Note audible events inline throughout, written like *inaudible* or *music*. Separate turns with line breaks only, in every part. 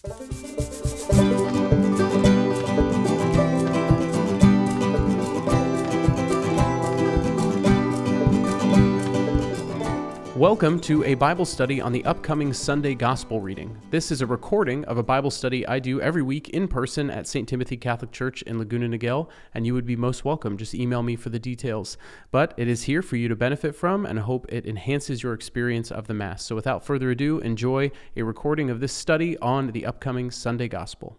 Thank you. Welcome to a Bible study on the upcoming Sunday Gospel reading. This is a recording of a Bible study I do every week in person at St. Timothy Catholic Church in Laguna Niguel, and you would be most welcome. Just email me for the details. But it is here for you to benefit from, and hope it enhances your experience of the Mass. So without further ado, enjoy a recording of this study on the upcoming Sunday Gospel.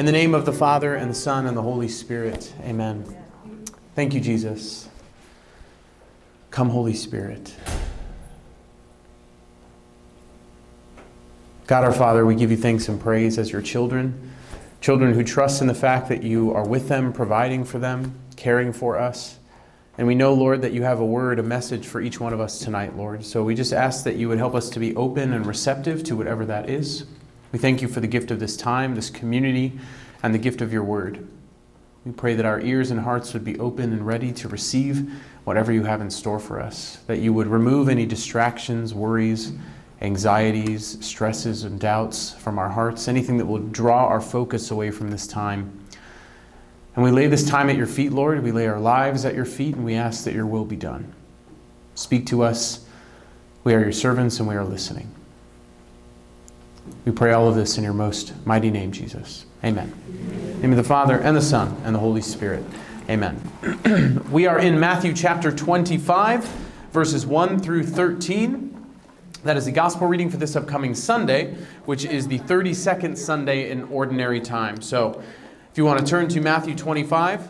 In the name of the Father, and the Son, and the Holy Spirit. Amen. Thank you, Jesus. Come, Holy Spirit. God our Father, we give you thanks and praise as your children, children who trust in the fact that you are with them, providing for them, caring for us. And we know, Lord, that you have a word, a message for each one of us tonight, Lord. So we just ask that you would help us to be open and receptive to whatever that is. We thank you for the gift of this time, this community, and the gift of your word. We pray that our ears and hearts would be open and ready to receive whatever you have in store for us, that you would remove any distractions, worries, anxieties, stresses, and doubts from our hearts, anything that will draw our focus away from this time. And we lay this time at your feet, Lord. We lay our lives at your feet, and we ask that your will be done. Speak to us. We are your servants, and we are listening. We pray all of this in your most mighty name, Jesus. Amen. In name of the Father, and the Son, and the Holy Spirit. Amen. *clears throat* we are in Matthew chapter 25, verses 1 through 13. That is the gospel reading for this upcoming Sunday, which is the 32nd Sunday in ordinary time. So, if you want to turn to Matthew 25,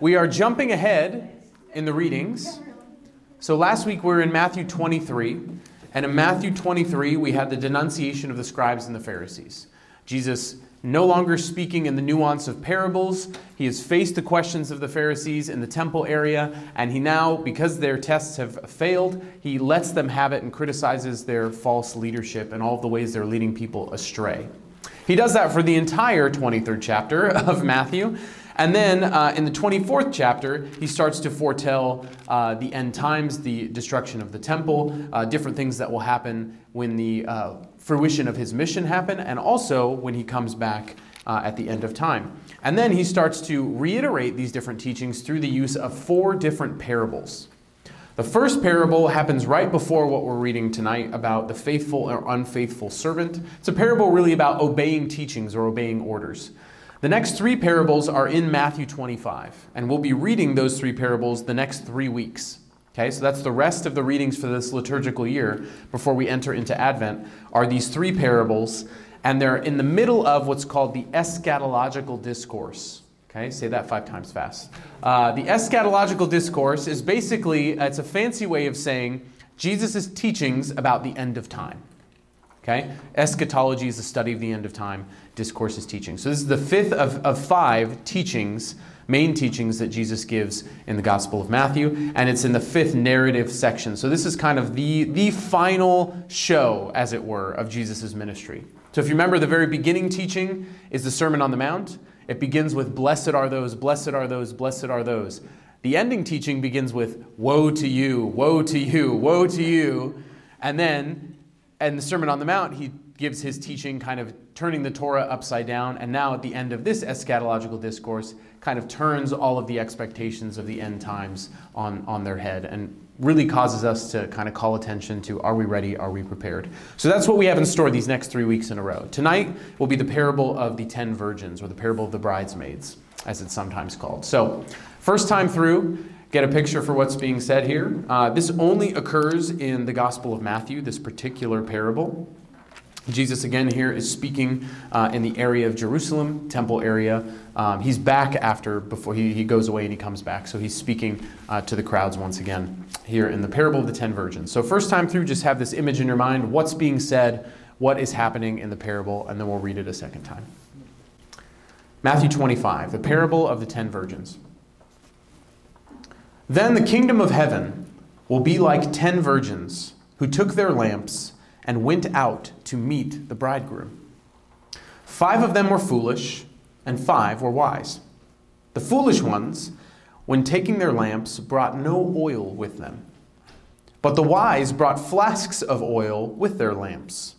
we are jumping ahead in the readings. So, last week we were in Matthew 23. And in Matthew 23, we had the denunciation of the scribes and the Pharisees. Jesus no longer speaking in the nuance of parables. He has faced the questions of the Pharisees in the temple area, and he now, because their tests have failed, he lets them have it and criticizes their false leadership and all of the ways they're leading people astray. He does that for the entire 23rd chapter of Matthew. And then uh, in the 24th chapter, he starts to foretell uh, the end times, the destruction of the temple, uh, different things that will happen when the uh, fruition of his mission happen, and also when he comes back uh, at the end of time. And then he starts to reiterate these different teachings through the use of four different parables. The first parable happens right before what we're reading tonight about the faithful or unfaithful servant. It's a parable really about obeying teachings or obeying orders. The next three parables are in Matthew 25, and we'll be reading those three parables the next three weeks. Okay, so that's the rest of the readings for this liturgical year before we enter into Advent are these three parables, and they're in the middle of what's called the eschatological discourse. Okay, say that five times fast. Uh, the eschatological discourse is basically it's a fancy way of saying Jesus' teachings about the end of time. Okay? Eschatology is the study of the end of time. Discourse is teaching. So this is the fifth of, of five teachings, main teachings that Jesus gives in the Gospel of Matthew, and it's in the fifth narrative section. So this is kind of the, the final show, as it were, of Jesus' ministry. So if you remember, the very beginning teaching is the Sermon on the Mount. It begins with, Blessed are those, blessed are those, blessed are those. The ending teaching begins with, Woe to you, woe to you, woe to you. And then and the Sermon on the Mount, he gives his teaching kind of turning the Torah upside down. And now at the end of this eschatological discourse, kind of turns all of the expectations of the end times on, on their head and really causes us to kind of call attention to are we ready? Are we prepared? So that's what we have in store these next three weeks in a row. Tonight will be the parable of the ten virgins, or the parable of the bridesmaids, as it's sometimes called. So, first time through, get a picture for what's being said here. Uh, this only occurs in the Gospel of Matthew, this particular parable. Jesus again here is speaking uh, in the area of Jerusalem, temple area. Um, he's back after, before he, he goes away and he comes back. So he's speaking uh, to the crowds once again here in the parable of the ten virgins. So, first time through, just have this image in your mind what's being said, what is happening in the parable, and then we'll read it a second time. Matthew 25, the parable of the ten virgins. Then the kingdom of heaven will be like ten virgins who took their lamps and went out to meet the bridegroom. Five of them were foolish, and five were wise. The foolish ones when taking their lamps, brought no oil with them. But the wise brought flasks of oil with their lamps.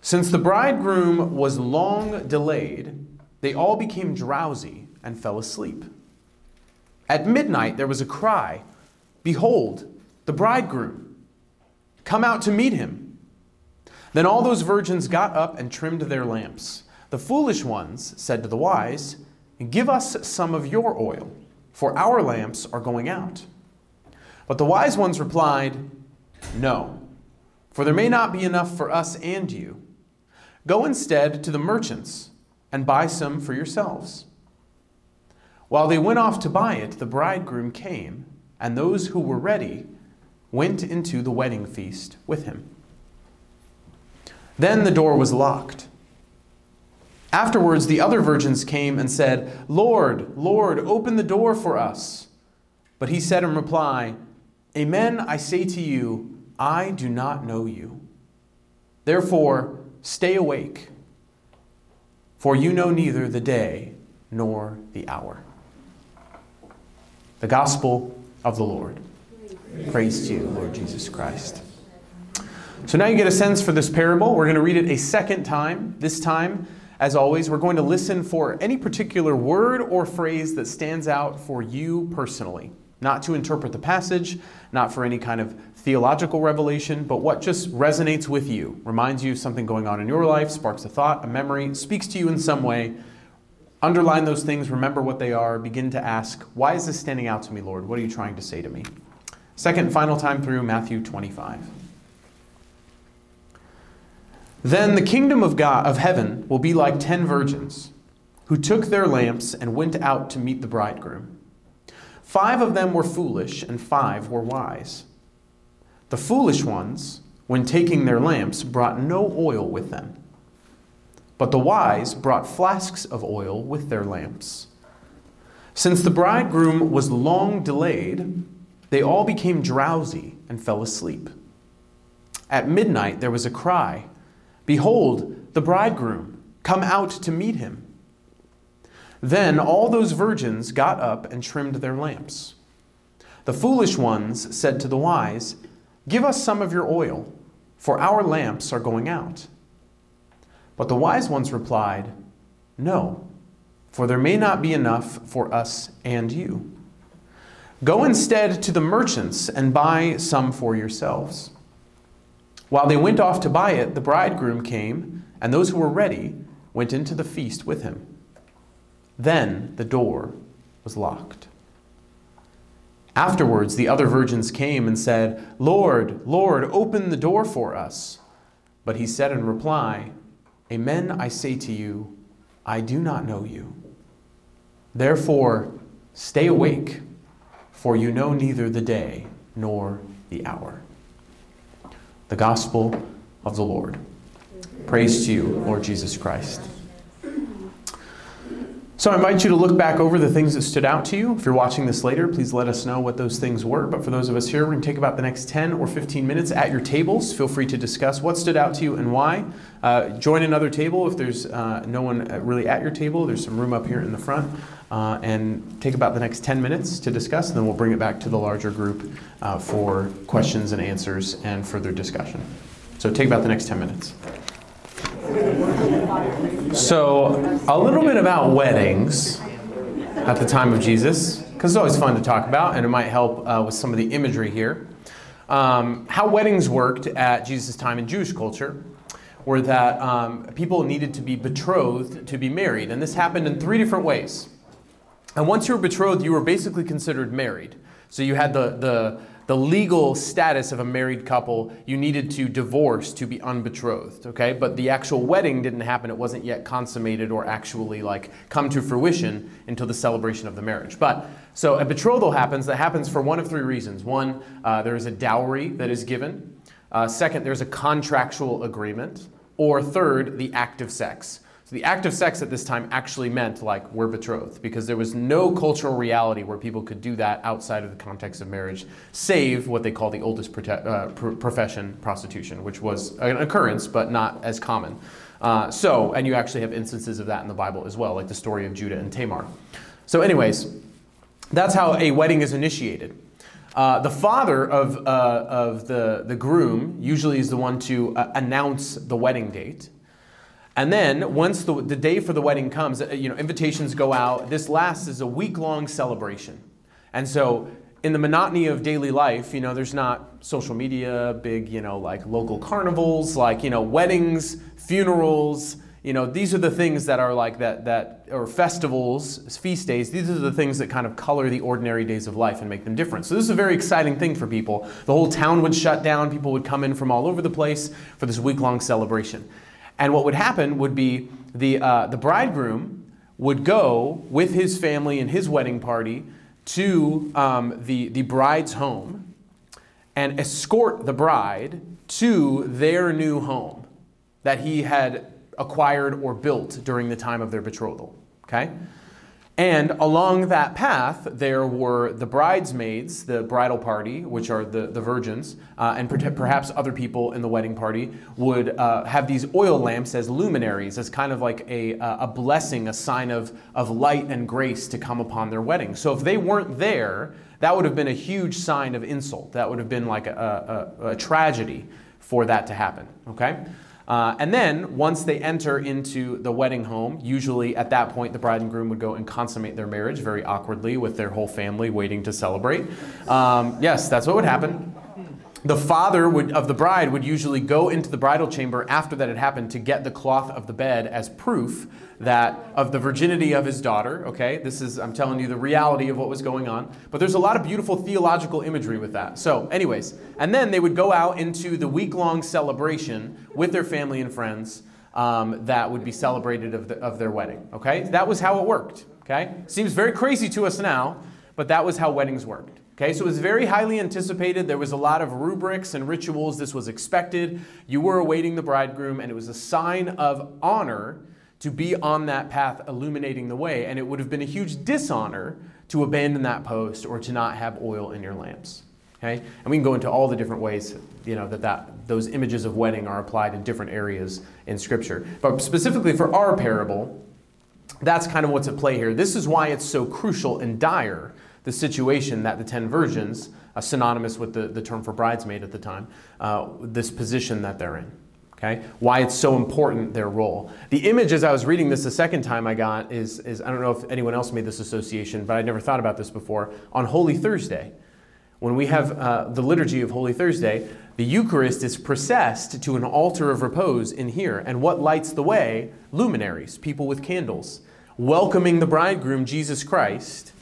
Since the bridegroom was long delayed, they all became drowsy and fell asleep. At midnight there was a cry Behold, the bridegroom! Come out to meet him. Then all those virgins got up and trimmed their lamps. The foolish ones said to the wise, Give us some of your oil, for our lamps are going out. But the wise ones replied, No, for there may not be enough for us and you. Go instead to the merchants and buy some for yourselves. While they went off to buy it, the bridegroom came, and those who were ready went into the wedding feast with him. Then the door was locked. Afterwards, the other virgins came and said, Lord, Lord, open the door for us. But he said in reply, Amen, I say to you, I do not know you. Therefore, stay awake, for you know neither the day nor the hour. The Gospel of the Lord. Praise to you, Lord Jesus Christ. So now you get a sense for this parable. We're going to read it a second time. This time, as always, we're going to listen for any particular word or phrase that stands out for you personally. Not to interpret the passage, not for any kind of theological revelation, but what just resonates with you, reminds you of something going on in your life, sparks a thought, a memory, speaks to you in some way. Underline those things, remember what they are, begin to ask, Why is this standing out to me, Lord? What are you trying to say to me? Second final time through Matthew 25. Then the kingdom of God of heaven will be like ten virgins who took their lamps and went out to meet the bridegroom. Five of them were foolish and five were wise. The foolish ones, when taking their lamps, brought no oil with them. But the wise brought flasks of oil with their lamps. Since the bridegroom was long delayed, they all became drowsy and fell asleep. At midnight there was a cry Behold, the bridegroom, come out to meet him. Then all those virgins got up and trimmed their lamps. The foolish ones said to the wise, Give us some of your oil, for our lamps are going out. But the wise ones replied, No, for there may not be enough for us and you. Go instead to the merchants and buy some for yourselves. While they went off to buy it, the bridegroom came, and those who were ready went into the feast with him. Then the door was locked. Afterwards, the other virgins came and said, Lord, Lord, open the door for us. But he said in reply, Amen, I say to you, I do not know you. Therefore, stay awake, for you know neither the day nor the hour the gospel of the Lord. Praise to you, Lord Jesus Christ. So I invite you to look back over the things that stood out to you. If you're watching this later, please let us know what those things were. But for those of us here, we're going to take about the next 10 or 15 minutes at your tables. Feel free to discuss what stood out to you and why. Uh, join another table if there's uh, no one really at your table. There's some room up here in the front. Uh, and take about the next 10 minutes to discuss, and then we'll bring it back to the larger group uh, for questions and answers and further discussion. So take about the next 10 minutes. So, a little bit about weddings at the time of Jesus, because it's always fun to talk about, and it might help uh, with some of the imagery here. Um, how weddings worked at Jesus' time in Jewish culture were that um, people needed to be betrothed to be married, and this happened in three different ways. And once you were betrothed, you were basically considered married. So you had the, the the legal status of a married couple, you needed to divorce to be unbetrothed, okay? But the actual wedding didn't happen. It wasn't yet consummated or actually like come to fruition until the celebration of the marriage. But so a betrothal happens. That happens for one of three reasons. One, uh, there is a dowry that is given. Uh, second, there's a contractual agreement. Or third, the act of sex. So the act of sex at this time actually meant like we're betrothed because there was no cultural reality where people could do that outside of the context of marriage, save what they call the oldest prote- uh, pr- profession, prostitution, which was an occurrence but not as common. Uh, so, and you actually have instances of that in the Bible as well, like the story of Judah and Tamar. So, anyways, That's how a wedding is initiated. Uh, the father of, uh, of the, the groom usually is the one to uh, announce the wedding date. And then once the, the day for the wedding comes, uh, you know, invitations go out. This lasts as a week long celebration. And so in the monotony of daily life, you know, there's not social media, big, you know, like local carnivals, like, you know, weddings, funerals, you know, these are the things that are like that, that or festivals, feast days, these are the things that kind of color the ordinary days of life and make them different. So this is a very exciting thing for people. The whole town would shut down, people would come in from all over the place for this week long celebration. And what would happen would be the, uh, the bridegroom would go with his family and his wedding party to um, the, the bride's home and escort the bride to their new home that he had acquired or built during the time of their betrothal. Okay? And along that path, there were the bridesmaids, the bridal party, which are the, the virgins, uh, and perhaps other people in the wedding party would uh, have these oil lamps as luminaries, as kind of like a, a blessing, a sign of, of light and grace to come upon their wedding. So if they weren't there, that would have been a huge sign of insult. That would have been like a, a, a tragedy for that to happen. Okay? Uh, and then, once they enter into the wedding home, usually at that point, the bride and groom would go and consummate their marriage very awkwardly with their whole family waiting to celebrate. Um, yes, that's what would happen the father would, of the bride would usually go into the bridal chamber after that had happened to get the cloth of the bed as proof that of the virginity of his daughter okay? This is i'm telling you the reality of what was going on. But there's a lot of beautiful theological imagery with that. So anyways and then they would go out into the week-long celebration with their family and friends um, that would be celebrated of, the, of their wedding okay? That was how it worked okay? Seems very crazy to us now but that was how weddings worked Okay, so it was very highly anticipated. There was a lot of rubrics and rituals. This was expected. You were awaiting the bridegroom, and it was a sign of honor to be on that path illuminating the way. And it would have been a huge dishonor to abandon that post or to not have oil in your lamps. Okay? And we can go into all the different ways, you know, that, that those images of wedding are applied in different areas in Scripture. But specifically for our parable, that's kind of what's at play here. This is why it's so crucial and dire the situation that the 10 virgins, uh, synonymous with the, the term for bridesmaid at the time, uh, this position that they're in. Okay? Why it's so important, their role. The image, as I was reading this the second time I got, is, is I don't know if anyone else made this association, but I'd never thought about this before. On Holy Thursday, when we have uh, the liturgy of Holy Thursday, the Eucharist is processed to an altar of repose in here. And what lights the way? Luminaries, people with candles, welcoming the bridegroom, Jesus Christ,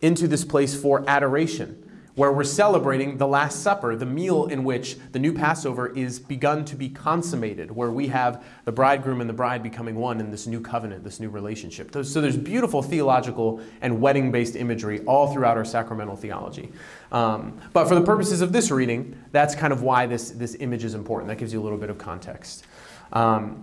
into this place for adoration, where we're celebrating the Last Supper, the meal in which the new Passover is begun to be consummated, where we have the bridegroom and the bride becoming one in this new covenant, this new relationship. So there's beautiful theological and wedding based imagery all throughout our sacramental theology. Um, but for the purposes of this reading, that's kind of why this, this image is important. That gives you a little bit of context. Um,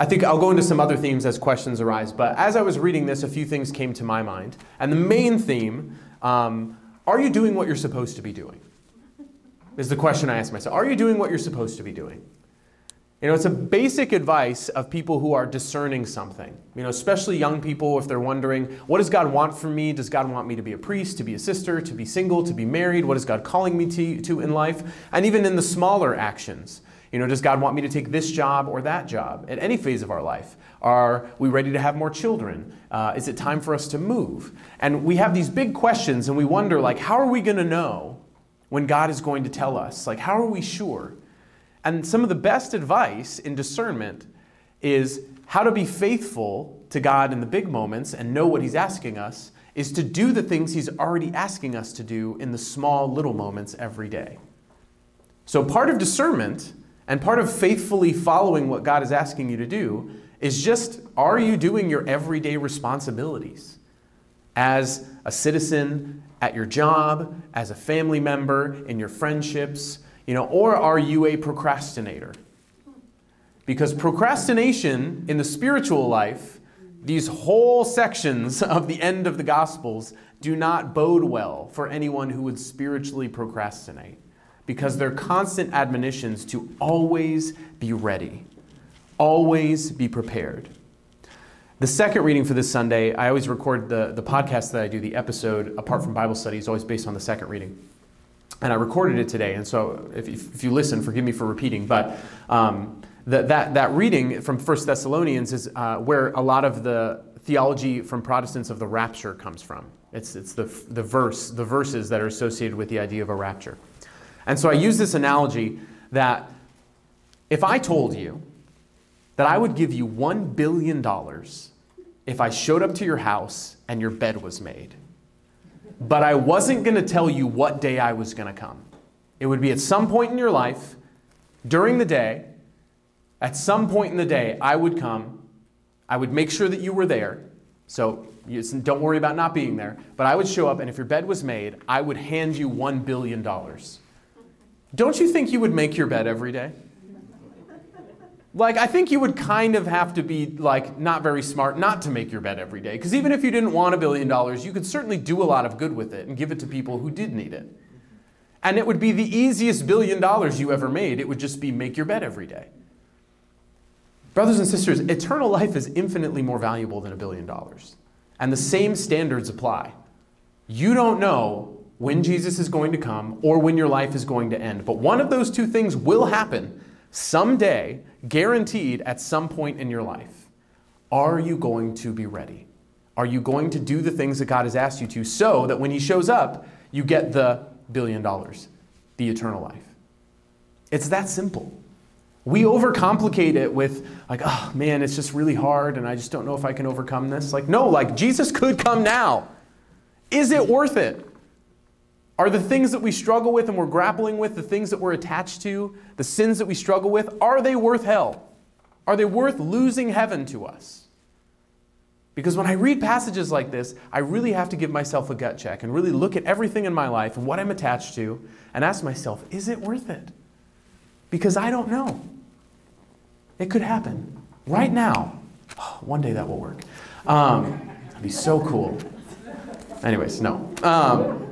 I think I'll go into some other themes as questions arise, but as I was reading this, a few things came to my mind. And the main theme um, are you doing what you're supposed to be doing? Is the question I ask myself. Are you doing what you're supposed to be doing? You know, it's a basic advice of people who are discerning something. You know, especially young people, if they're wondering, what does God want from me? Does God want me to be a priest, to be a sister, to be single, to be married? What is God calling me to, to in life? And even in the smaller actions. You know, does God want me to take this job or that job at any phase of our life? Are we ready to have more children? Uh, is it time for us to move? And we have these big questions and we wonder, like, how are we going to know when God is going to tell us? Like, how are we sure? And some of the best advice in discernment is how to be faithful to God in the big moments and know what He's asking us is to do the things He's already asking us to do in the small little moments every day. So, part of discernment and part of faithfully following what God is asking you to do is just are you doing your everyday responsibilities as a citizen, at your job, as a family member, in your friendships, you know, or are you a procrastinator? Because procrastination in the spiritual life, these whole sections of the end of the Gospels do not bode well for anyone who would spiritually procrastinate because they're constant admonitions to always be ready, always be prepared. The second reading for this Sunday, I always record the, the podcast that I do, the episode apart from Bible study, is always based on the second reading. And I recorded it today, and so if, if you listen, forgive me for repeating, but um, the, that, that reading from 1 Thessalonians is uh, where a lot of the theology from Protestants of the rapture comes from. It's, it's the, the verse, the verses that are associated with the idea of a rapture. And so I use this analogy that if I told you that I would give you $1 billion if I showed up to your house and your bed was made, but I wasn't going to tell you what day I was going to come. It would be at some point in your life, during the day, at some point in the day, I would come. I would make sure that you were there. So don't worry about not being there. But I would show up, and if your bed was made, I would hand you $1 billion. Don't you think you would make your bed every day? Like, I think you would kind of have to be, like, not very smart not to make your bed every day. Because even if you didn't want a billion dollars, you could certainly do a lot of good with it and give it to people who did need it. And it would be the easiest billion dollars you ever made. It would just be make your bed every day. Brothers and sisters, eternal life is infinitely more valuable than a billion dollars. And the same standards apply. You don't know when Jesus is going to come or when your life is going to end. But one of those two things will happen someday, guaranteed at some point in your life. Are you going to be ready? Are you going to do the things that God has asked you to so that when He shows up, you get the billion dollars, the eternal life? It's that simple. We overcomplicate it with, like, oh man, it's just really hard and I just don't know if I can overcome this. Like, no, like, Jesus could come now. Is it worth it? Are the things that we struggle with and we're grappling with, the things that we're attached to, the sins that we struggle with, are they worth hell? Are they worth losing heaven to us? Because when I read passages like this, I really have to give myself a gut check and really look at everything in my life and what I'm attached to and ask myself, is it worth it? Because I don't know. It could happen right now. Oh, one day that will work. Um, that'd be so cool. Anyways, no. Um,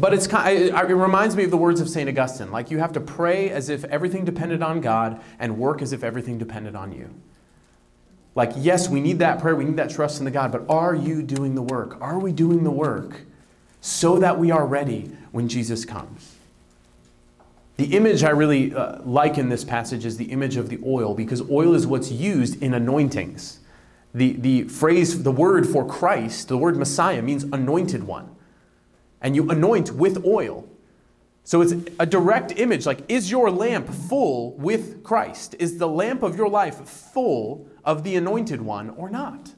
but it's, it reminds me of the words of St. Augustine. Like you have to pray as if everything depended on God and work as if everything depended on you. Like, yes, we need that prayer, we need that trust in the God, but are you doing the work? Are we doing the work so that we are ready when Jesus comes? The image I really uh, like in this passage is the image of the oil, because oil is what's used in anointings. The, the phrase, the word for Christ, the word Messiah, means anointed one and you anoint with oil. So it's a direct image like, is your lamp full with Christ? Is the lamp of your life full of the anointed one or not?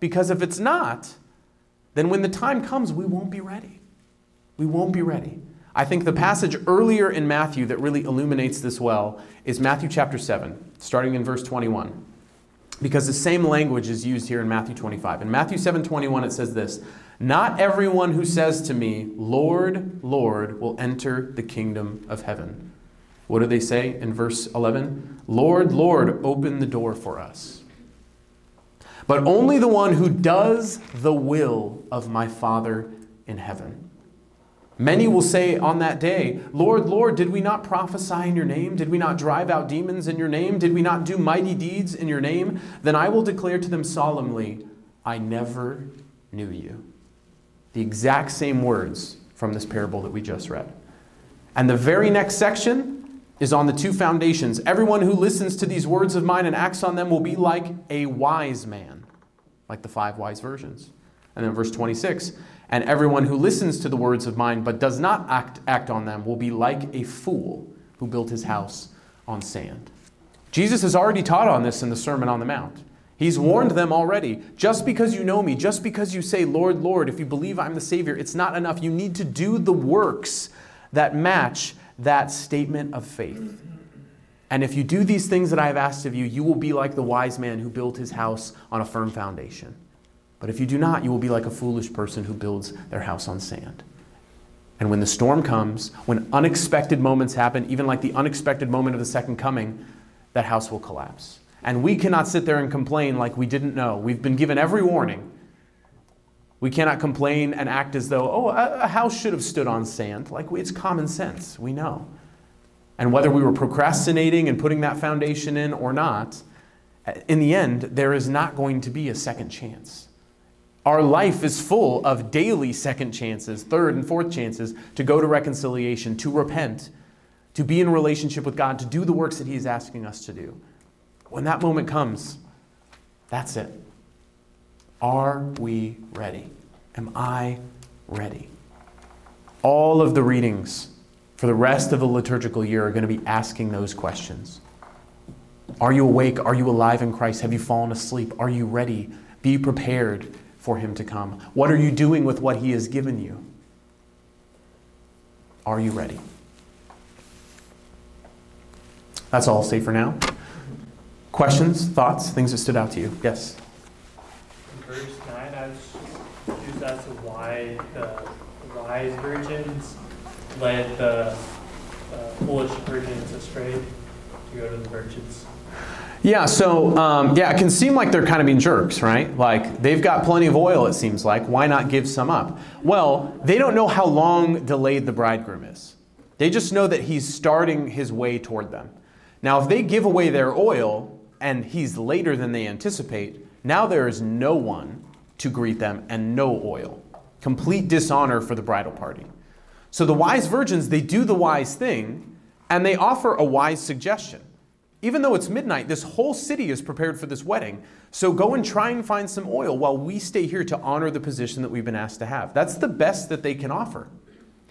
Because if it's not, then when the time comes, we won't be ready. We won't be ready. I think the passage earlier in Matthew that really illuminates this well is Matthew chapter 7, starting in verse 21. Because the same language is used here in Matthew 25. In Matthew 7 21, it says this not everyone who says to me, Lord, Lord, will enter the kingdom of heaven. What do they say in verse 11? Lord, Lord, open the door for us. But only the one who does the will of my Father in heaven. Many will say on that day, Lord, Lord, did we not prophesy in your name? Did we not drive out demons in your name? Did we not do mighty deeds in your name? Then I will declare to them solemnly, I never knew you the exact same words from this parable that we just read. And the very next section is on the two foundations. Everyone who listens to these words of mine and acts on them will be like a wise man, like the five wise virgins. And then verse 26 and everyone who listens to the words of mine but does not act, act on them will be like a fool who built his house on sand. Jesus has already taught on this in the Sermon on the Mount. He's warned them already. Just because you know me, just because you say, Lord, Lord, if you believe I'm the Savior, it's not enough. You need to do the works that match that statement of faith. And if you do these things that I have asked of you, you will be like the wise man who built his house on a firm foundation. But if you do not, you will be like a foolish person who builds their house on sand. And when the storm comes, when unexpected moments happen, even like the unexpected moment of the second coming, that house will collapse. And we cannot sit there and complain like we didn't know. We've been given every warning. We cannot complain and act as though, oh, a house should have stood on sand. Like it's common sense. We know. And whether we were procrastinating and putting that foundation in or not, in the end, there is not going to be a second chance. Our life is full of daily second chances, third and fourth chances to go to reconciliation, to repent, to be in relationship with God, to do the works that He is asking us to do. When that moment comes, that's it. Are we ready? Am I ready? All of the readings for the rest of the liturgical year are going to be asking those questions. Are you awake? Are you alive in Christ? Have you fallen asleep? Are you ready? Be prepared for Him to come. What are you doing with what He has given you? Are you ready? That's all I'll say for now. Questions, thoughts, things that stood out to you? Yes?
In verse 9, I was confused as to why the wise virgins led the uh, foolish virgins astray to go to the virgins.
Yeah, so um, yeah, it can seem like they're kind of being jerks, right? Like they've got plenty of oil, it seems like. Why not give some up? Well, they don't know how long delayed the bridegroom is. They just know that he's starting his way toward them. Now, if they give away their oil and he's later than they anticipate, now there is no one to greet them and no oil. Complete dishonor for the bridal party. So the wise virgins, they do the wise thing and they offer a wise suggestion. Even though it's midnight, this whole city is prepared for this wedding. So go and try and find some oil while we stay here to honor the position that we've been asked to have. That's the best that they can offer.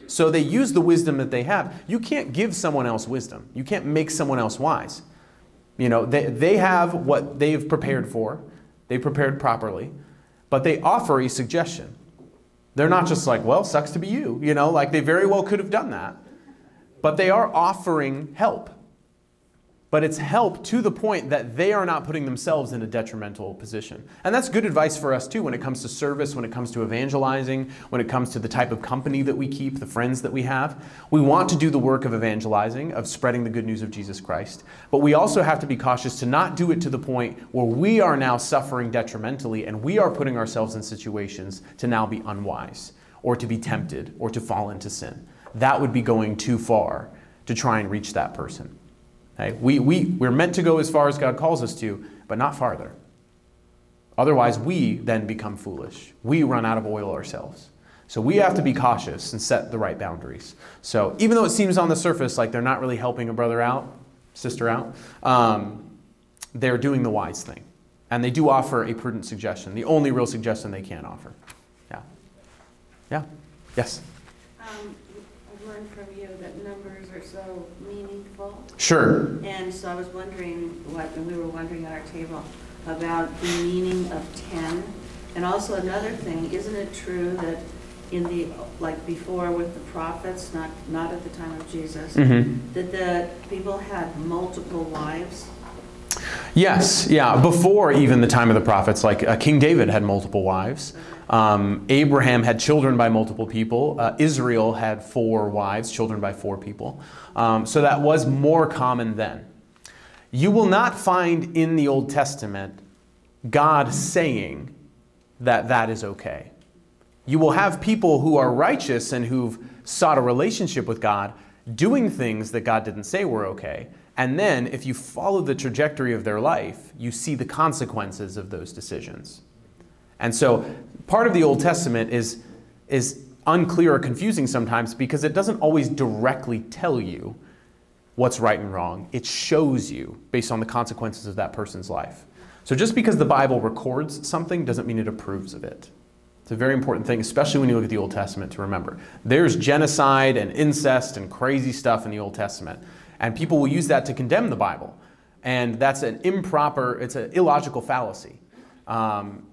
So they use the wisdom that they have. You can't give someone else wisdom, you can't make someone else wise. You know, they, they have what they've prepared for, they prepared properly, but they offer a suggestion. They're not just like, well, sucks to be you. You know, like they very well could have done that. But they are offering help but it's help to the point that they are not putting themselves in a detrimental position. And that's good advice for us too when it comes to service, when it comes to evangelizing, when it comes to the type of company that we keep, the friends that we have. We want to do the work of evangelizing, of spreading the good news of Jesus Christ, but we also have to be cautious to not do it to the point where we are now suffering detrimentally and we are putting ourselves in situations to now be unwise or to be tempted or to fall into sin. That would be going too far to try and reach that person. We, we, we're meant to go as far as God calls us to, but not farther. Otherwise, we then become foolish. We run out of oil ourselves. So we have to be cautious and set the right boundaries. So even though it seems on the surface like they're not really helping a brother out, sister out, um, they're doing the wise thing. And they do offer a prudent suggestion, the only real suggestion they can offer. Yeah. Yeah. Yes.
Um, I've learned from you that numbers are so meaningful.
Sure.
And so I was wondering what, and we were wondering at our table about the meaning of 10. And also another thing, isn't it true that in the, like before with the prophets, not, not at the time of Jesus,
Mm-hmm.
that the people had multiple wives?
Yes, yeah. Before even the time of the prophets, like uh, King David had multiple wives. Um, Abraham had children by multiple people. Uh, Israel had four wives, children by four people. Um, so that was more common then. You will not find in the Old Testament God saying that that is okay. You will have people who are righteous and who've sought a relationship with God doing things that God didn't say were okay. And then, if you follow the trajectory of their life, you see the consequences of those decisions. And so, part of the Old Testament is, is unclear or confusing sometimes because it doesn't always directly tell you what's right and wrong. It shows you based on the consequences of that person's life. So, just because the Bible records something doesn't mean it approves of it. It's a very important thing, especially when you look at the Old Testament, to remember. There's genocide and incest and crazy stuff in the Old Testament. And people will use that to condemn the Bible. And that's an improper, it's an illogical fallacy. Um,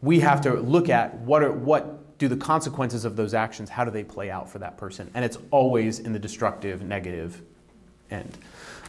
we have to look at what, are, what do the consequences of those actions, how do they play out for that person? And it's always in the destructive, negative end.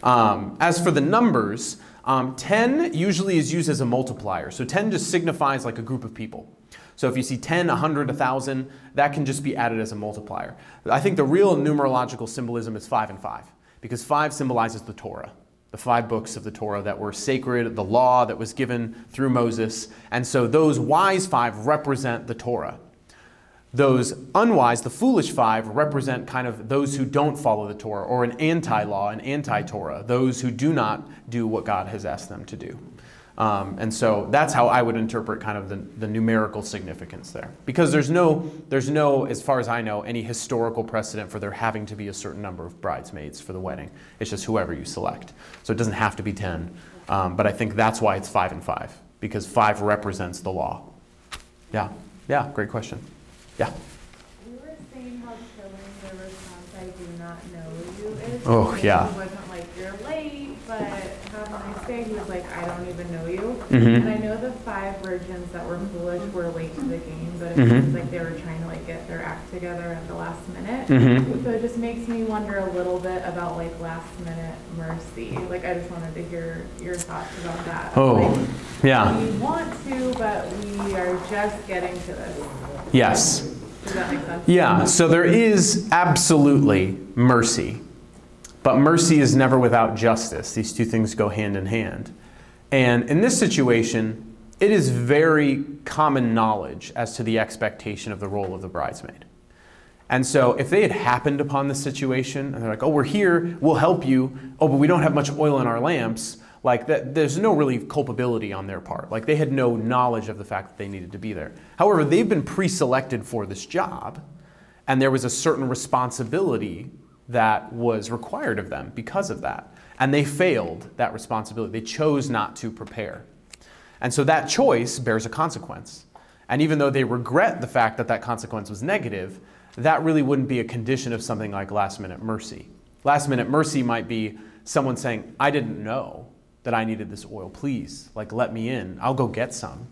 Um, as for the numbers, um, 10 usually is used as a multiplier. So 10 just signifies like a group of people. So if you see 10, 100, 1,000, that can just be added as a multiplier. I think the real numerological symbolism is 5 and 5, because 5 symbolizes the Torah, the five books of the Torah that were sacred, the law that was given through Moses. And so those wise five represent the Torah. Those unwise, the foolish five, represent kind of those who don't follow the Torah, or an anti law, an anti Torah, those who do not do what God has asked them to do. Um, and so that's how I would interpret kind of the, the numerical significance there. Because there's no, there's no, as far as I know, any historical precedent for there having to be a certain number of bridesmaids for the wedding. It's just whoever you select. So it doesn't have to be 10. Um, but I think that's why it's five and five, because five represents the law. Yeah, yeah, great question. Yeah.
We were saying how chilling the response I do not know you is.
Oh, yeah.
He wasn't like, you're late, but have a nice day. He was like, I don't even know you.
Mhm.
And I know the five virgins that were foolish were late to the game, but it
Mhm.
seems like they were trying to like get their act together at the last minute.
Mm-hmm.
So it just makes me wonder a little bit about like last minute mercy. Like I just wanted to hear your thoughts about that.
Oh,
Like,
yeah.
We want to, but we are just getting to this.
Yes.
Does that make sense?
Yeah, so there is absolutely mercy. But mercy is never without justice. These two things go hand in hand. And in this situation, it is very common knowledge as to the expectation of the role of the bridesmaid. And so if they had happened upon the situation and they're like, oh, we're here, we'll help you, oh, but we don't have much oil in our lamps, like that, there's no really culpability on their part. Like they had no knowledge of the fact that they needed to be there. However, they've been pre selected for this job, and there was a certain responsibility that was required of them because of that. And they failed that responsibility. They chose not to prepare. And so that choice bears a consequence. And even though they regret the fact that that consequence was negative, that really wouldn't be a condition of something like last minute mercy. Last minute mercy might be someone saying, I didn't know that I needed this oil. Please, like, let me in. I'll go get some.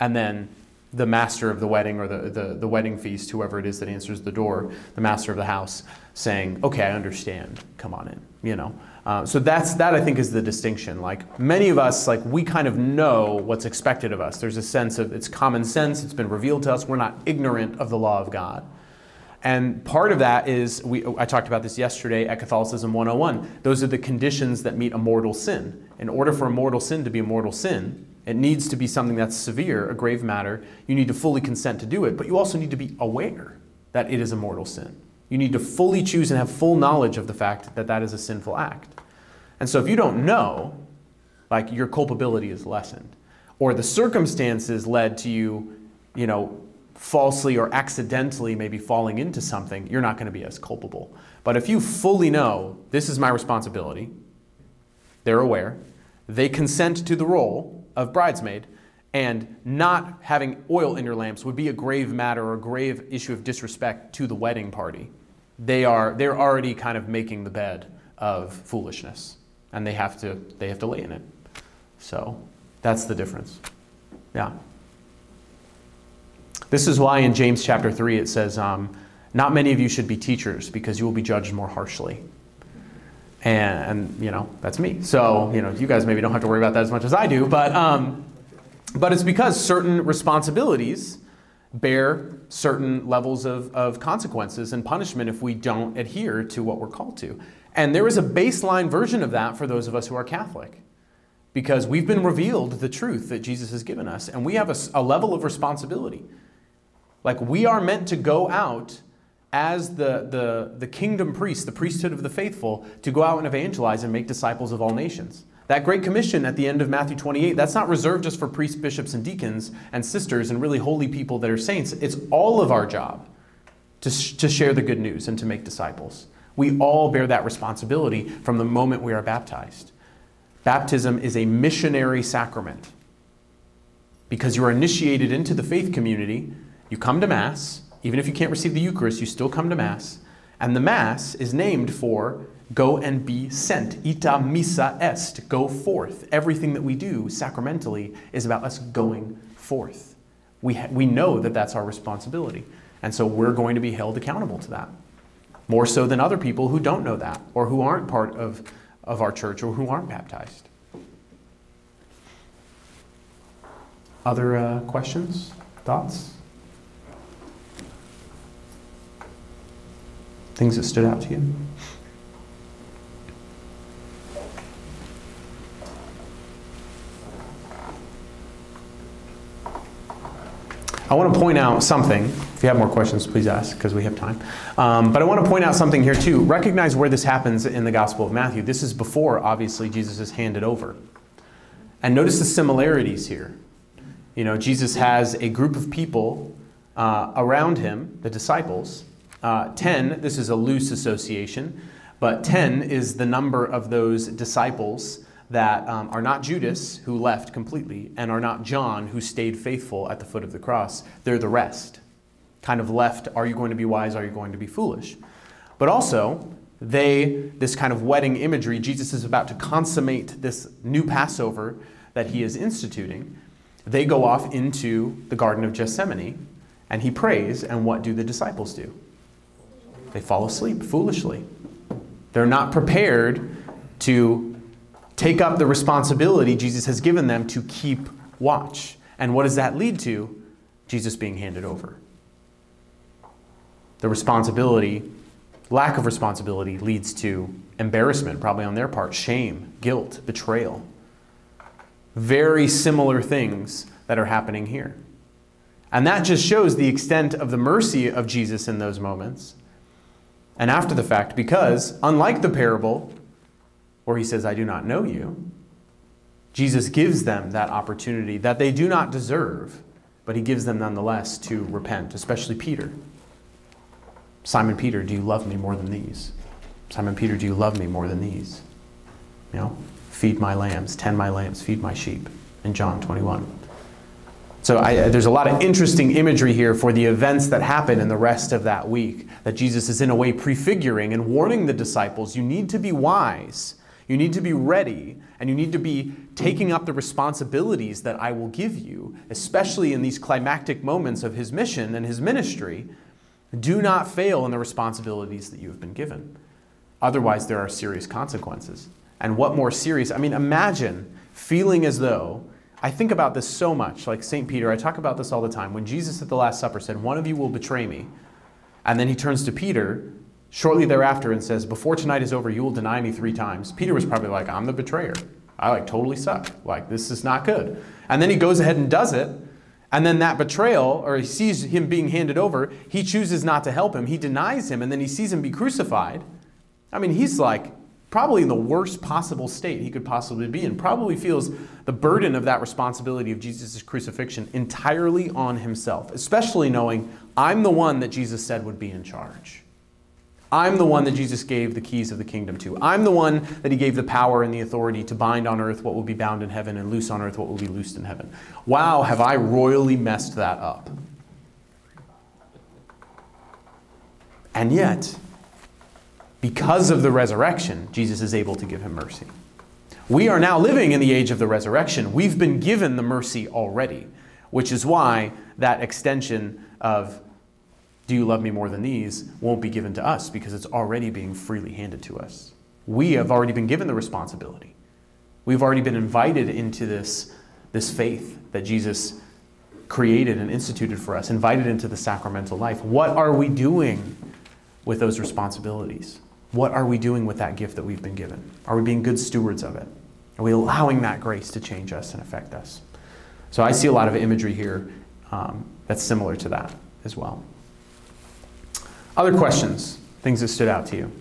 And then the master of the wedding or the, the, the wedding feast, whoever it is that answers the door, the master of the house, saying, Okay, I understand. Come on in. You know? Uh, so that's that I think is the distinction. Like many of us, like we kind of know what's expected of us. There's a sense of it's common sense. It's been revealed to us. We're not ignorant of the law of God. And part of that is we, I talked about this yesterday at Catholicism 101. Those are the conditions that meet a mortal sin. In order for a mortal sin to be a mortal sin, it needs to be something that's severe, a grave matter. You need to fully consent to do it, but you also need to be aware that it is a mortal sin. You need to fully choose and have full knowledge of the fact that that is a sinful act. And so if you don't know, like your culpability is lessened, or the circumstances led to you, you know, falsely or accidentally maybe falling into something, you're not going to be as culpable. But if you fully know this is my responsibility, they're aware, they consent to the role of bridesmaid, and not having oil in your lamps would be a grave matter or a grave issue of disrespect to the wedding party. They are they're already kind of making the bed of foolishness, and they have to they have to lay in it. So that's the difference. Yeah. This is why in James chapter 3 it says, um, Not many of you should be teachers because you will be judged more harshly. And, and, you know, that's me. So, you know, you guys maybe don't have to worry about that as much as I do, but, um, but it's because certain responsibilities bear certain levels of, of consequences and punishment if we don't adhere to what we're called to. And there is a baseline version of that for those of us who are Catholic because we've been revealed the truth that Jesus has given us, and we have a, a, level of responsibility. Like we are meant to go out as the, the, the kingdom priest, the priesthood of the faithful, to go out and evangelize and make disciples of all nations. That Great Commission at the end of Matthew 28, that's not reserved just for priests, bishops, and deacons and sisters and really holy people that are saints. It's all of our job to, sh- to share the good news and to make disciples. We all bear that responsibility from the moment we are baptized. Baptism is a missionary sacrament because you are initiated into the faith community. You come to Mass. Even if you can't receive the Eucharist, you still come to Mass. And the Mass is named for go and be sent. Ite missa est, go forth. Everything that we do sacramentally is about us going forth. We, ha- we know that that's our responsibility. And so we're going to be held accountable to that. More so than other people who don't know that or who aren't part of, of our church or who aren't baptized. Other uh, questions? Thoughts? Things that stood out to you? I want to point out something. If you have more questions, please ask because we have time. Um, but I want to point out something here too. Recognize where this happens in the Gospel of Matthew. This is before, obviously, Jesus is handed over. And notice the similarities here. You know, Jesus has a group of people uh, around him, the disciples. Uh, 10, this is a loose association, but 10 is the number of those disciples that um, are not Judas, who left completely, and are not John, who stayed faithful at the foot of the cross. They're the rest. Kind of left, are you going to be wise? Are you going to be foolish? But also, they, this kind of wedding imagery, Jesus is about to consummate this new Passover that he is instituting. They go off into the Garden of Gethsemane and he prays, and what do the disciples do? They fall asleep foolishly. They're not prepared to take up the responsibility Jesus has given them to keep watch. And what does that lead to? Jesus being handed over. The responsibility, lack of responsibility, leads to embarrassment, probably on their part, shame, guilt, betrayal. Very similar things that are happening here. And that just shows the extent of the mercy of Jesus in those moments. And after the fact, because unlike the parable where he says, I do not know you, Jesus gives them that opportunity that they do not deserve, but he gives them nonetheless to repent, especially Peter. Simon Peter, do you love me more than these? Simon Peter, do you love me more than these? You know, feed my lambs, tend my lambs, feed my sheep in John 21. So I, there's a lot of interesting imagery here for the events that happen in the rest of that week that Jesus is in a way prefiguring and warning the disciples you need to be wise, you need to be ready, and you need to be taking up the responsibilities that I will give you, especially in these climactic moments of his mission and his ministry. Do not fail in the responsibilities that you have been given. Otherwise, there are serious consequences. And what more serious? I mean, imagine feeling as though I think about this so much. Like St. Peter, I talk about this all the time. When Jesus at the Last Supper said, One of you will betray me, and then he turns to Peter shortly thereafter and says, Before tonight is over, you will deny me three times. Peter was probably like, I'm the betrayer. I like totally suck. Like, this is not good. And then he goes ahead and does it. And then that betrayal, or he sees him being handed over, he chooses not to help him. He denies him, and then he sees him be crucified. I mean, he's like, probably in the worst possible state he could possibly be in, probably feels the burden of that responsibility of Jesus' crucifixion entirely on himself, especially knowing I'm the one that Jesus said would be in charge. I'm the one that Jesus gave the keys of the kingdom to. I'm the one that he gave the power and the authority to bind on earth what will be bound in heaven and loose on earth what will be loosed in heaven. Wow, have I royally messed that up. And yet, because of the resurrection, Jesus is able to give him mercy. We are now living in the age of the resurrection. We've been given the mercy already, which is why that extension of, Do you love me more than these, won't be given to us because it's already being freely handed to us. We have already been given the responsibility. We've already been invited into this, this faith that Jesus created and instituted for us, invited into the sacramental life. What are we doing with those responsibilities? What are we doing with that gift that we've been given? Are we being good stewards of it? Are we allowing that grace to change us and affect us? So I see a lot of imagery here um, that's similar to that as well. Other questions? Things that stood out to you?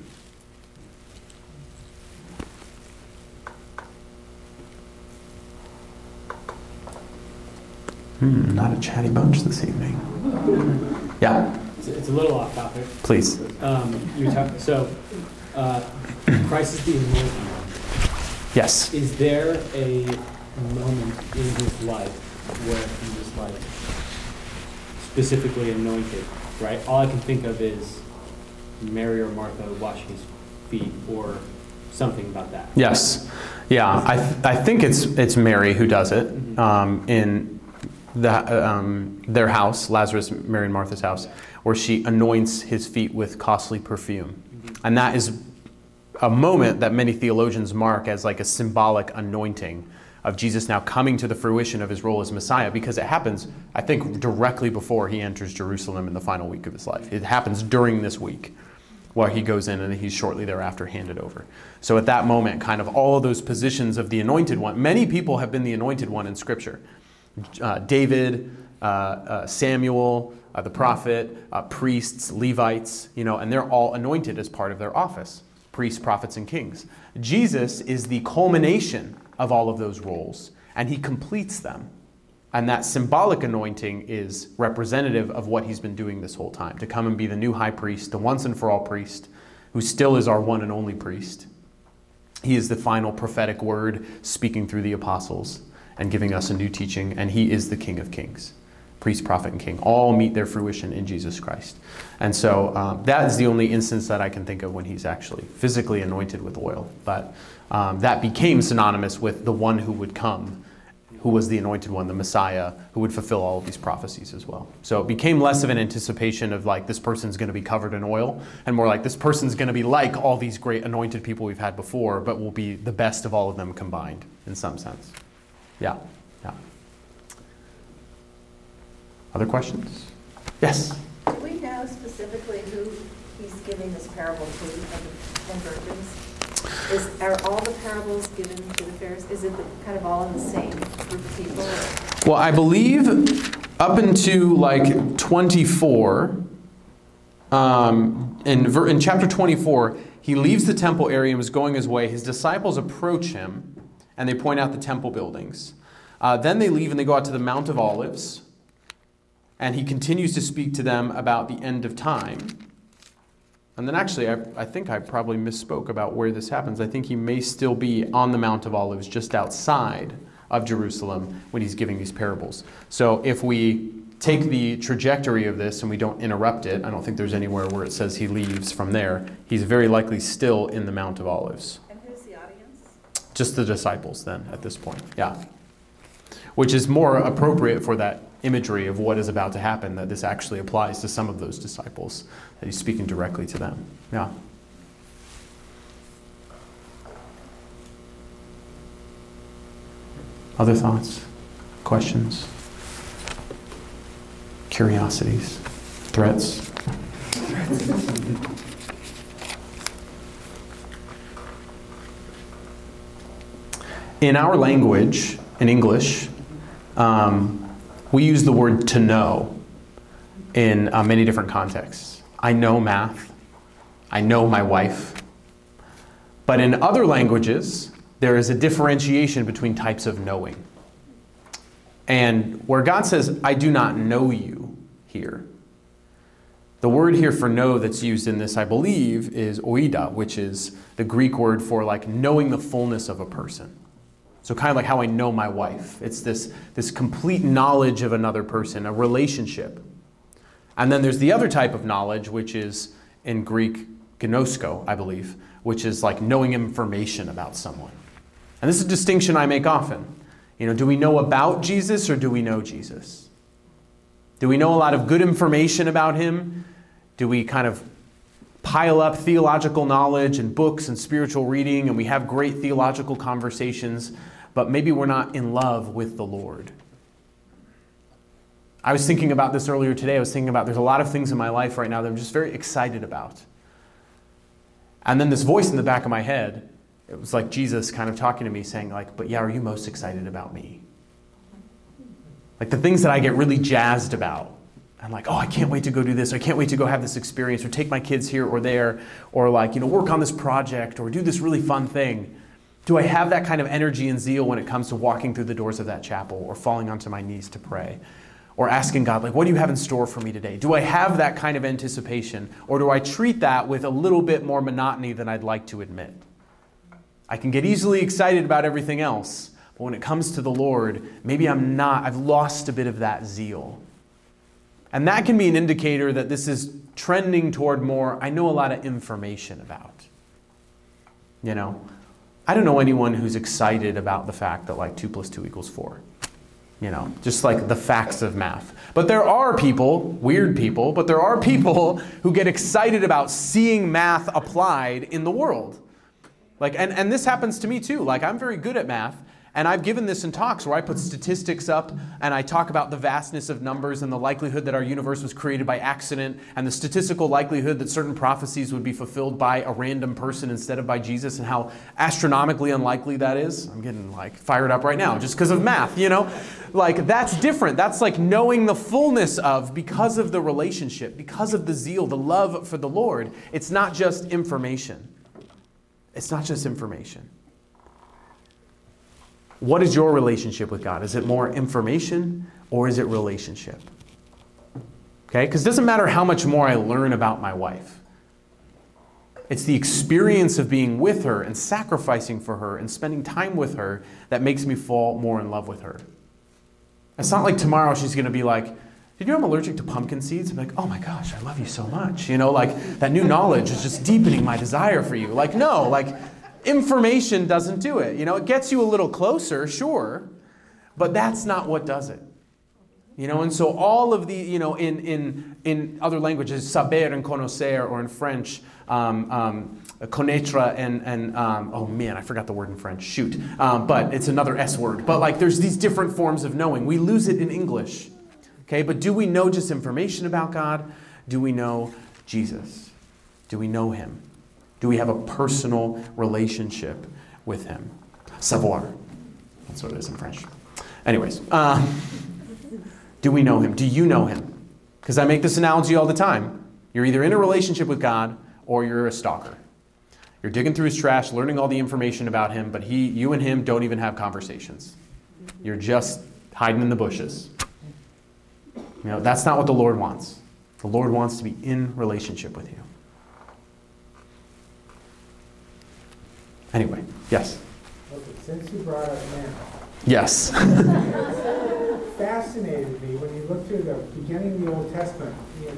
Hmm, not a chatty bunch this evening. Yeah,
It's, it's a little off topic.
please.
Um, you talk, so, uh, Christ is the anointed one.
Yes.
Is there a moment in his life where he was like specifically anointed, right? All I can think of is Mary or Martha washing his feet or something about that.
Yes. Yeah, I, th- I think it's, it's Mary who does it um, in the, um, their house, Lazarus, Mary and Martha's house, where she anoints his feet with costly perfume. And that is a moment that many theologians mark as like a symbolic anointing of Jesus now coming to the fruition of his role as Messiah because it happens, I think, directly before he enters Jerusalem in the final week of his life. It happens during this week where he goes in and he's shortly thereafter handed over. So at that moment, kind of all of those positions of the anointed one, many people have been the anointed one in Scripture. Uh, David, uh, uh, Samuel, uh, the prophet, uh, priests, Levites, you know, and they're all anointed as part of their office priests, prophets, and kings. Jesus is the culmination of all of those roles, and he completes them. And that symbolic anointing is representative of what he's been doing this whole time to come and be the new high priest, the once and for all priest, who still is our one and only priest. He is the final prophetic word speaking through the apostles and giving us a new teaching, and he is the King of Kings. Priest, prophet, and king all meet their fruition in Jesus Christ. And so um, that is the only instance that I can think of when he's actually physically anointed with oil. But um, that became synonymous with the one who would come, who was the anointed one, the Messiah, who would fulfill all of these prophecies as well. So it became less of an anticipation of like this person's going to be covered in oil, and more like this person's going to be like all these great anointed people we've had before, but will be the best of all of them combined in some sense. Yeah, yeah. Other questions? Yes.
Do we know specifically who he's giving this parable to the virgins? Is, are all the parables given to the Pharisees, is it the- kind of all in the same group of people?
Well, I believe up into like 24, um, in, ver- in chapter 24, he leaves the temple area and was going his way. His disciples approach him and they point out the temple buildings. Uh, then they leave and they go out to the Mount of Olives. And he continues to speak to them about the end of time. And then actually, I, I think I probably misspoke about where this happens. I think he may still be on the Mount of Olives just outside of Jerusalem when he's giving these parables. So if we take the trajectory of this and we don't interrupt it, I don't think there's anywhere where it says he leaves from there. He's very likely still in the Mount of Olives.
And who's the audience?
Just the disciples then at this point. Yeah. Which is more appropriate for that imagery of what is about to happen, that this actually applies to some of those disciples, that he's speaking directly to them. Yeah. Other thoughts? Questions? Curiosities? Threats? In our language, in English, um, we use the word to know in uh, many different contexts. I know math. I know my wife. But in other languages, there is a differentiation between types of knowing. And where God says, I do not know you here, the word here for know that's used in this, I believe, is oida, which is the Greek word for like knowing the fullness of a person. So kind of like how I know my wife. It's this, this complete knowledge of another person, a relationship. And then there's the other type of knowledge, which is in Greek, gnosko, I believe, which is like knowing information about someone. And this is a distinction I make often. You know, do we know about Jesus or do we know Jesus? Do we know a lot of good information about him? Do we kind of pile up theological knowledge and books and spiritual reading and we have great theological conversations, but maybe we're not in love with the Lord? I was thinking about this earlier today. I was thinking about there's a lot of things in my life right now that I'm just very excited about. And then this voice in the back of my head, it was like Jesus kind of talking to me saying like, "But yeah, are you most excited about me?" Like the things that I get really jazzed about. I'm like, "Oh, I can't wait to go do this. I can't wait to go have this experience or take my kids here or there or like, you know, work on this project or do this really fun thing." Do I have that kind of energy and zeal when it comes to walking through the doors of that chapel or falling onto my knees to pray? or asking God, like, what do you have in store for me today? Do I have that kind of anticipation? Or do I treat that with a little bit more monotony than I'd like to admit? I can get easily excited about everything else, but when it comes to the Lord, maybe I'm not, I've lost a bit of that zeal. And that can be an indicator that this is trending toward more, I know a lot of information about. You know, I don't know anyone who's excited about the fact that like 2 plus 2 equals 4 you know, just like the facts of math. But there are people, weird people, but there are people *laughs* who get excited about seeing math applied in the world. Like, and, and this happens to me too. Like, I'm very good at math, And I've given this in talks where I put statistics up and I talk about the vastness of numbers and the likelihood that our universe was created by accident and the statistical likelihood that certain prophecies would be fulfilled by a random person instead of by Jesus and how astronomically unlikely that is. I'm getting like fired up right now just because of math, you know? Like that's different. That's like knowing the fullness of because of the relationship, because of the zeal, the love for the Lord. It's not just information. It's not just information. What is your relationship with God? Is it more information or is it relationship? Okay? Because it doesn't matter how much more I learn about my wife. It's the experience of being with her and sacrificing for her and spending time with her that makes me fall more in love with her. It's not like tomorrow she's going to be like, Did you know I'm allergic to pumpkin seeds? I'm like, Oh my gosh, I love you so much. You know, like that new knowledge is just deepening my desire for you. Like, no, like information doesn't do it. You know, it gets you a little closer, sure, but that's not what does it. You know, and so all of the, you know, in, in, in other languages, saber and conocer, or in French, um, um, connaître and, and um, oh man, I forgot the word in French, shoot. Um, but it's another S word. But like there's these different forms of knowing. We lose it in English. Okay, but do we know just information about God? Do we know Jesus? Do we know Him? Do we have a personal relationship with Him? Savoir. That's what it is in French. Anyways, um, do we know Him? Do you know Him? Because I make this analogy all the time. You're either in a relationship with God or you're a stalker. You're digging through his trash, learning all the information about him, but he, you and him don't even have conversations. You're just hiding in the bushes. You know, that's not what the Lord wants. The Lord wants to be in relationship with you. Anyway, yes.
Okay, since you brought up math,
Yes. *laughs*
fascinated me when you look through the beginning of the Old Testament, you know,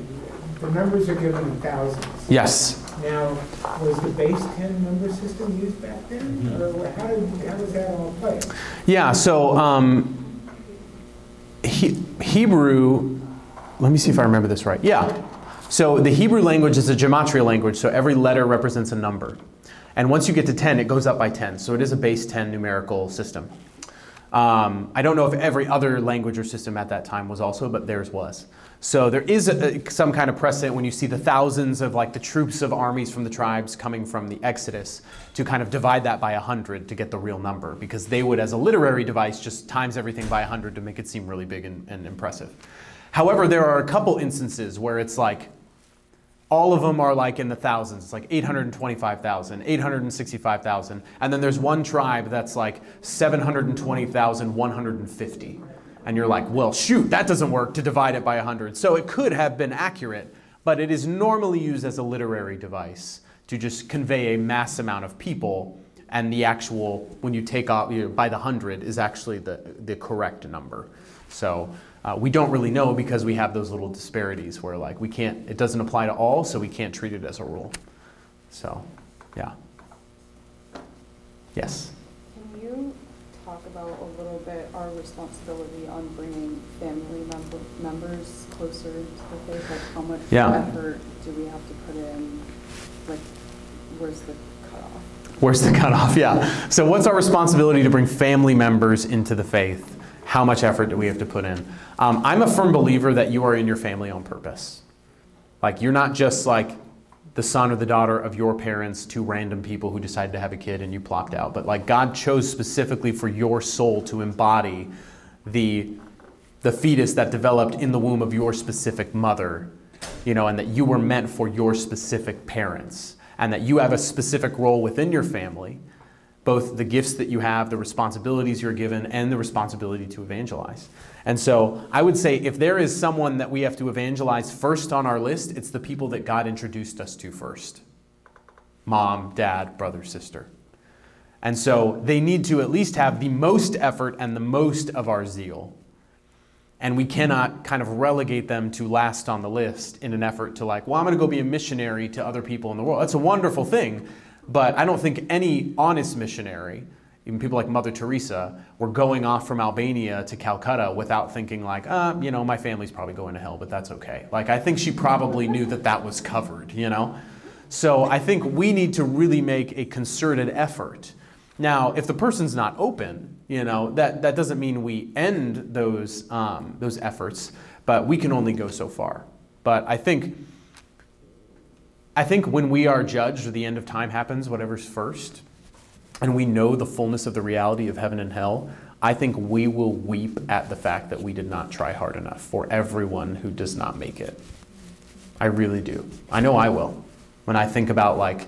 the numbers are given in thousands.
yes.
Now, was the base 10 number system used back then? Or how did, how does that all play?
Yeah, so um, he, Hebrew, let me see if I remember this right. Yeah. So the Hebrew language is a gematria language, so every letter represents a number. And once you get to 10, it goes up by 10. So it is a base 10 numerical system. Um, I don't know if every other language or system at that time was also, but theirs was. So there is a, a- some kind of precedent when you see the thousands of like the troops of armies from the tribes coming from the Exodus to kind of divide that by 100 to get the real number because they would, as a literary device, just times everything by 100 to make it seem really big and, and impressive. However, there are a couple instances where it's like all of them are like in the thousands. It's like 825,000, 865,000. And then there's one tribe that's like 720,150. And you're like, well, shoot, that doesn't work to divide it by 100. So it could have been accurate, but it is normally used as a literary device to just convey a mass amount of people. And the actual, when you take off you know, by the 100, is actually the, the correct number. So uh, we don't really know because we have those little disparities where like we can't, it doesn't apply to all, so we can't treat it as a rule. So, yeah. Yes.
Can you talk about a little bit our responsibility on bringing family member, members closer to the faith? Like how much
Yeah.
effort do we have to put in? Like, where's the cutoff?
Where's the cutoff? *laughs* Yeah. So, what's our responsibility to bring family members into the faith? How much effort do we have to put in? Um, I'm a firm believer that you are in your family on purpose. Like, you're not just like the son or the daughter of your parents, to random people who decided to have a kid and you plopped out. But like, God chose specifically for your soul to embody the, the fetus that developed in the womb of your specific mother, you know, and that you were meant for your specific parents, and that you have a specific role within your family both the gifts that you have, the responsibilities you're given, and the responsibility to evangelize. And so I would say if there is someone that we have to evangelize first on our list, it's the people that God introduced us to first mom, dad, brother, sister. And so they need to at least have the most effort and the most of our zeal. And we cannot kind of relegate them to last on the list in an effort to, like, well, I'm going to go be a missionary to other people in the world. That's a wonderful thing. But I don't think any honest missionary, even people like Mother Teresa, were going off from Albania to Calcutta without thinking, like, uh, you know, my family's probably going to hell, but that's okay. Like, I think she probably knew that that was covered, you know? So I think we need to really make a concerted effort. Now, if the person's not open, You know, that, that doesn't mean we end those, um, those efforts, but we can only go so far. But I think, I think when we are judged or the end of time happens, whatever's first, and we know the fullness of the reality of heaven and hell, I think we will weep at the fact that we did not try hard enough for everyone who does not make it. I really do. I know I will. When I think about like,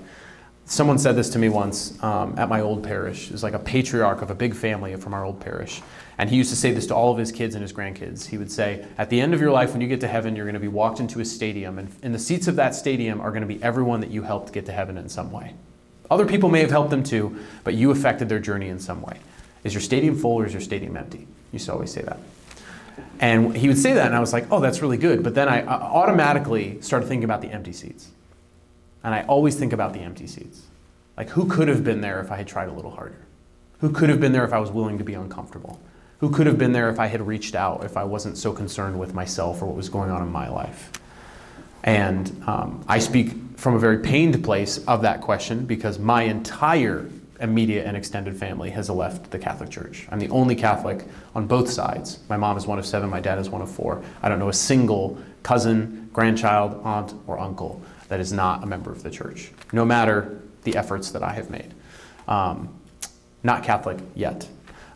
someone said this to me once um, at my old parish. Was like a patriarch of a big family from our old parish. And he used to say this to all of his kids and his grandkids. He would say, At the end of your life, when you get to heaven, you're going to be walked into a stadium. And in the seats of that stadium are going to be everyone that you helped get to heaven in some way. Other people may have helped them too, but you affected their journey in some way. Is your stadium full or is your stadium empty? You used to always say that. And he would say that, and I was like, oh, that's really good. But then I automatically started thinking about the empty seats. And I always think about the empty seats. Like, who could have been there if I had tried a little harder? Who could have been there if I was willing to be uncomfortable? Who could have been there if I had reached out, if I wasn't so concerned with myself or what was going on in my life? And um, I speak from a very pained place of that question because my entire immediate and extended family has left the Catholic Church. I'm the only Catholic on both sides. My mom is one of seven, my dad is one of four. I don't know a single cousin, grandchild, aunt, or uncle that is not a member of the church, no matter the efforts that I have made. Um, not Catholic yet.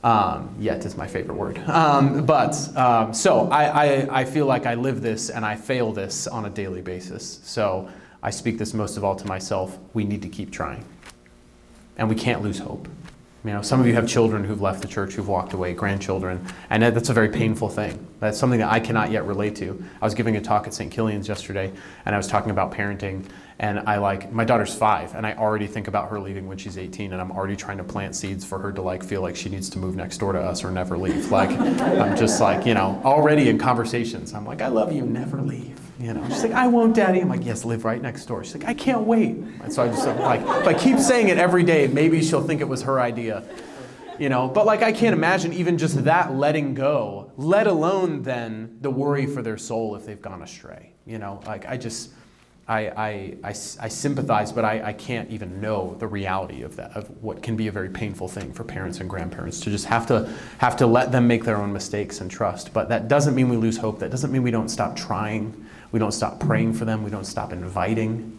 Um, yet is my favorite word. *laughs* Um, but um, so I, I, I feel like I live this and I fail this on a daily basis. So I speak this most of all to myself. We need to keep trying. And we can't lose hope. You know, some of you have children who've left the church, who've walked away, grandchildren, and that's a very painful thing. That's something that I cannot yet relate to. I was giving a talk at St. Kilian's yesterday, and I was talking about parenting, and I like my daughter's five, and I already think about her leaving when she's 18, and I'm already trying to plant seeds for her to like feel like she needs to move next door to us or never leave. Like *laughs* I'm just like you know already in conversations. I'm like I love you, never leave. You know, she's like, I won't, Daddy. I'm like, yes, live right next door. She's like, I can't wait. And so I just like, if I keep saying it every day, maybe she'll think it was her idea. You know, but like I can't imagine even just that letting go, let alone then the worry for their soul if they've gone astray. You know, like I just, I, I, I, I sympathize, but I, I can't even know the reality of that, of what can be a very painful thing for parents and grandparents to just have to have to let them make their own mistakes and trust. But that doesn't mean we lose hope. That doesn't mean we don't stop trying. We don't stop praying for them. We don't stop inviting.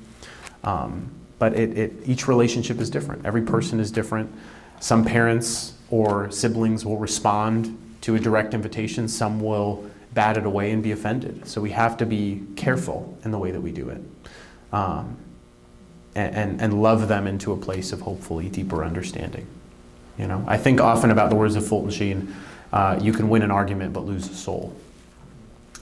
Um, but it, it, each relationship is different. Every person is different. Some parents or siblings will respond to a direct invitation. Some will bat it away and be offended. So we have to be careful in the way that we do it. Um, and, and, love them into a place of hopefully deeper understanding. You know, I think often about the words of Fulton Sheen, uh, you can win an argument but lose a soul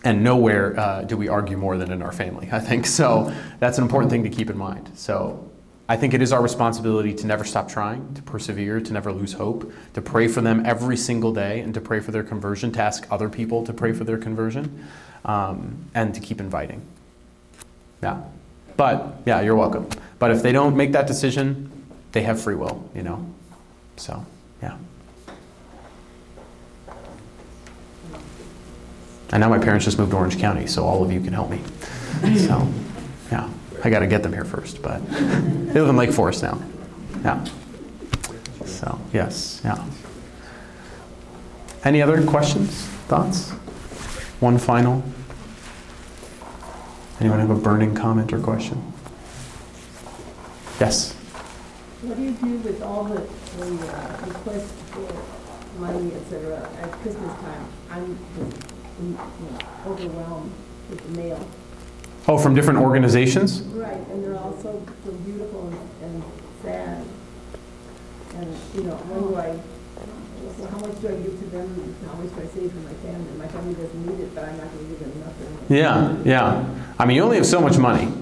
and nowhere uh, do we argue more than in our family, I think. So that's an important thing to keep in mind. So I think it is our responsibility to never stop trying, to persevere, to never lose hope, to pray for them every single day, and to pray for their conversion, to ask other people to pray for their conversion, um, and to keep inviting. Yeah. But, yeah, you're welcome. But if they don't make that decision, they have free will, you know? So, yeah. And now my parents just moved to Orange County, so all of you can help me. So, yeah, I got to get them here first, but they live in Lake Forest now. Yeah. So, yes, yeah. Any other questions, thoughts? One final? Anyone have a burning comment or question? Yes.
What do you do with all the, the uh, requests for money, et cetera, at Christmas time? I'm you know, overwhelmed with the mail.
Oh, from different organizations?
Right, and they're all so, so beautiful and, sad. And, you know, when do I, so how much do I give to them, how much do I save for my family? My family doesn't need it, but I'm not gonna give them nothing.
Yeah, yeah. I mean, you only have so much money,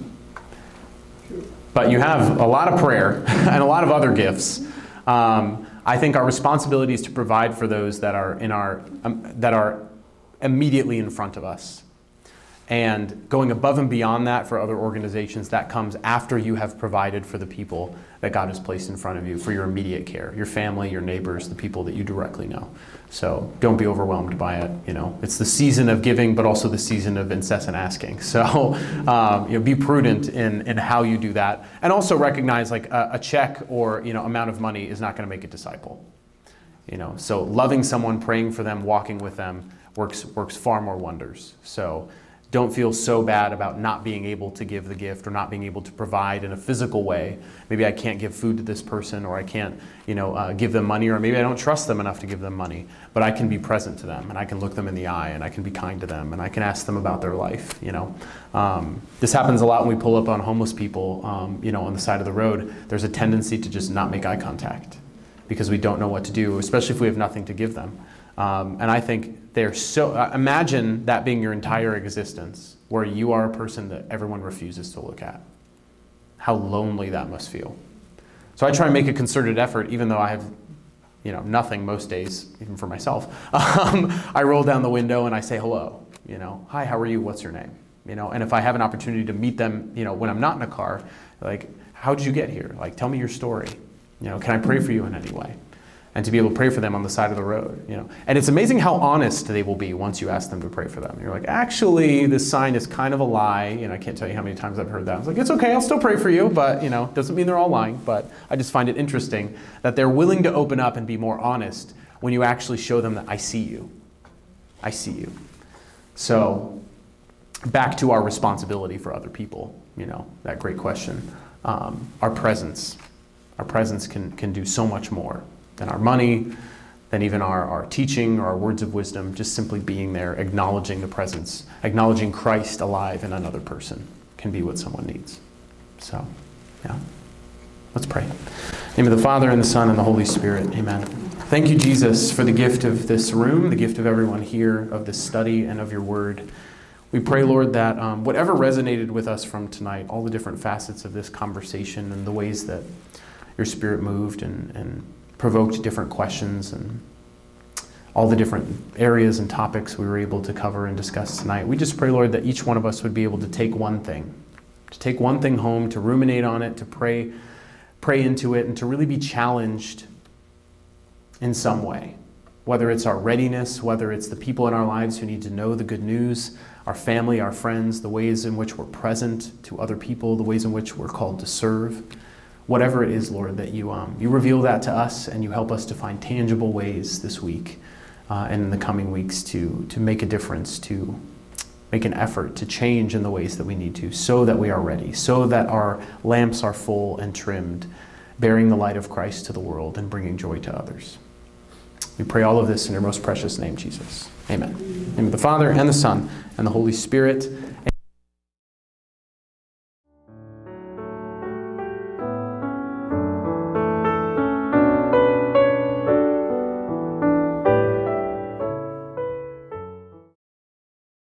True.
but you have a lot of prayer *laughs* and a lot of other gifts. Um, I think our responsibility is to provide for those that are in our um, that are immediately in front of us. And going above and beyond that for other organizations, that comes after you have provided for the people that God has placed in front of you for your immediate care, your family, your neighbors, the people that you directly know. So don't be overwhelmed by it. You know, it's the season of giving, but also the season of incessant asking. *laughs* So um, you know, be prudent in, in how you do that, and also recognize like a, a check or you know amount of money is not going to make a disciple You know, so loving someone, praying for them, walking with them works works far more wonders. So don't feel so bad about not being able to give the gift or not being able to provide in a physical way. Maybe I can't give food to this person, or I can't, you know, uh, give them money, or maybe I don't trust them enough to give them money. But I can be present to them, and I can look them in the eye, and I can be kind to them, and I can ask them about their life. You know, um, this happens a lot when we pull up on homeless people, um, you know, on the side of the road. There's a tendency to just not make eye contact because we don't know what to do, especially if we have nothing to give them. Um, and I think they're so, uh, imagine that being your entire existence, where you are a person that everyone refuses to look at. How lonely that must feel. So I try and make a concerted effort, even though I have, you know, nothing most days, even for myself. *laughs* Um, I roll down the window and I say hello. You know, hi, how are you? What's your name? You know, and if I have an opportunity to meet them, you know, when I'm not in a car, like, how did you get here? Like, tell me your story. You know, can I pray for you in any way? And to be able to pray for them on the side of the road you know. And it's amazing how honest they will be once you ask them to pray for them. You're like actually this sign is kind of a lie you know i can't tell you how many times i've heard that. I was like it's okay i'll still pray for you but you know doesn't mean they're all lying. But i just find it interesting that they're willing to open up and be more honest when you actually show them that i see you. I see you. So back to our responsibility for other people you know that great question. Um, our presence. Our presence can, can do so much more than our money, than even our, our teaching or our words of wisdom, just simply being there, acknowledging the presence, acknowledging Christ alive in another person can be what someone needs. So, yeah. Let's pray. Name of the Father, and the Son, and the Holy Spirit. Amen. Thank you, Jesus, for the gift of this room, the gift of everyone here, of this study, and of your word. We pray, Lord, that um, whatever resonated with us from tonight, all the different facets of this conversation and the ways that your spirit moved and, and provoked different questions and all the different areas and topics we were able to cover and discuss tonight. We just pray, Lord, that each one of us would be able to take one thing, to take one thing home, to ruminate on it, to pray, pray into it, and to really be challenged in some way. Whether it's our readiness, whether it's the people in our lives who need to know the good news, our family, our friends, the ways in which we're present to other people, the ways in which we're called to serve. Whatever it is, Lord, that you, um, you reveal that to us and you help us to find tangible ways this week uh, and in the coming weeks to, to make a difference, to make an effort to change in the ways that we need to, so that we are ready, so that our lamps are full and trimmed, bearing the light of Christ to the world and bringing joy to others. We pray all of this in your most precious name, Jesus. Amen. In the name of the Father, and the Son, and the Holy Spirit.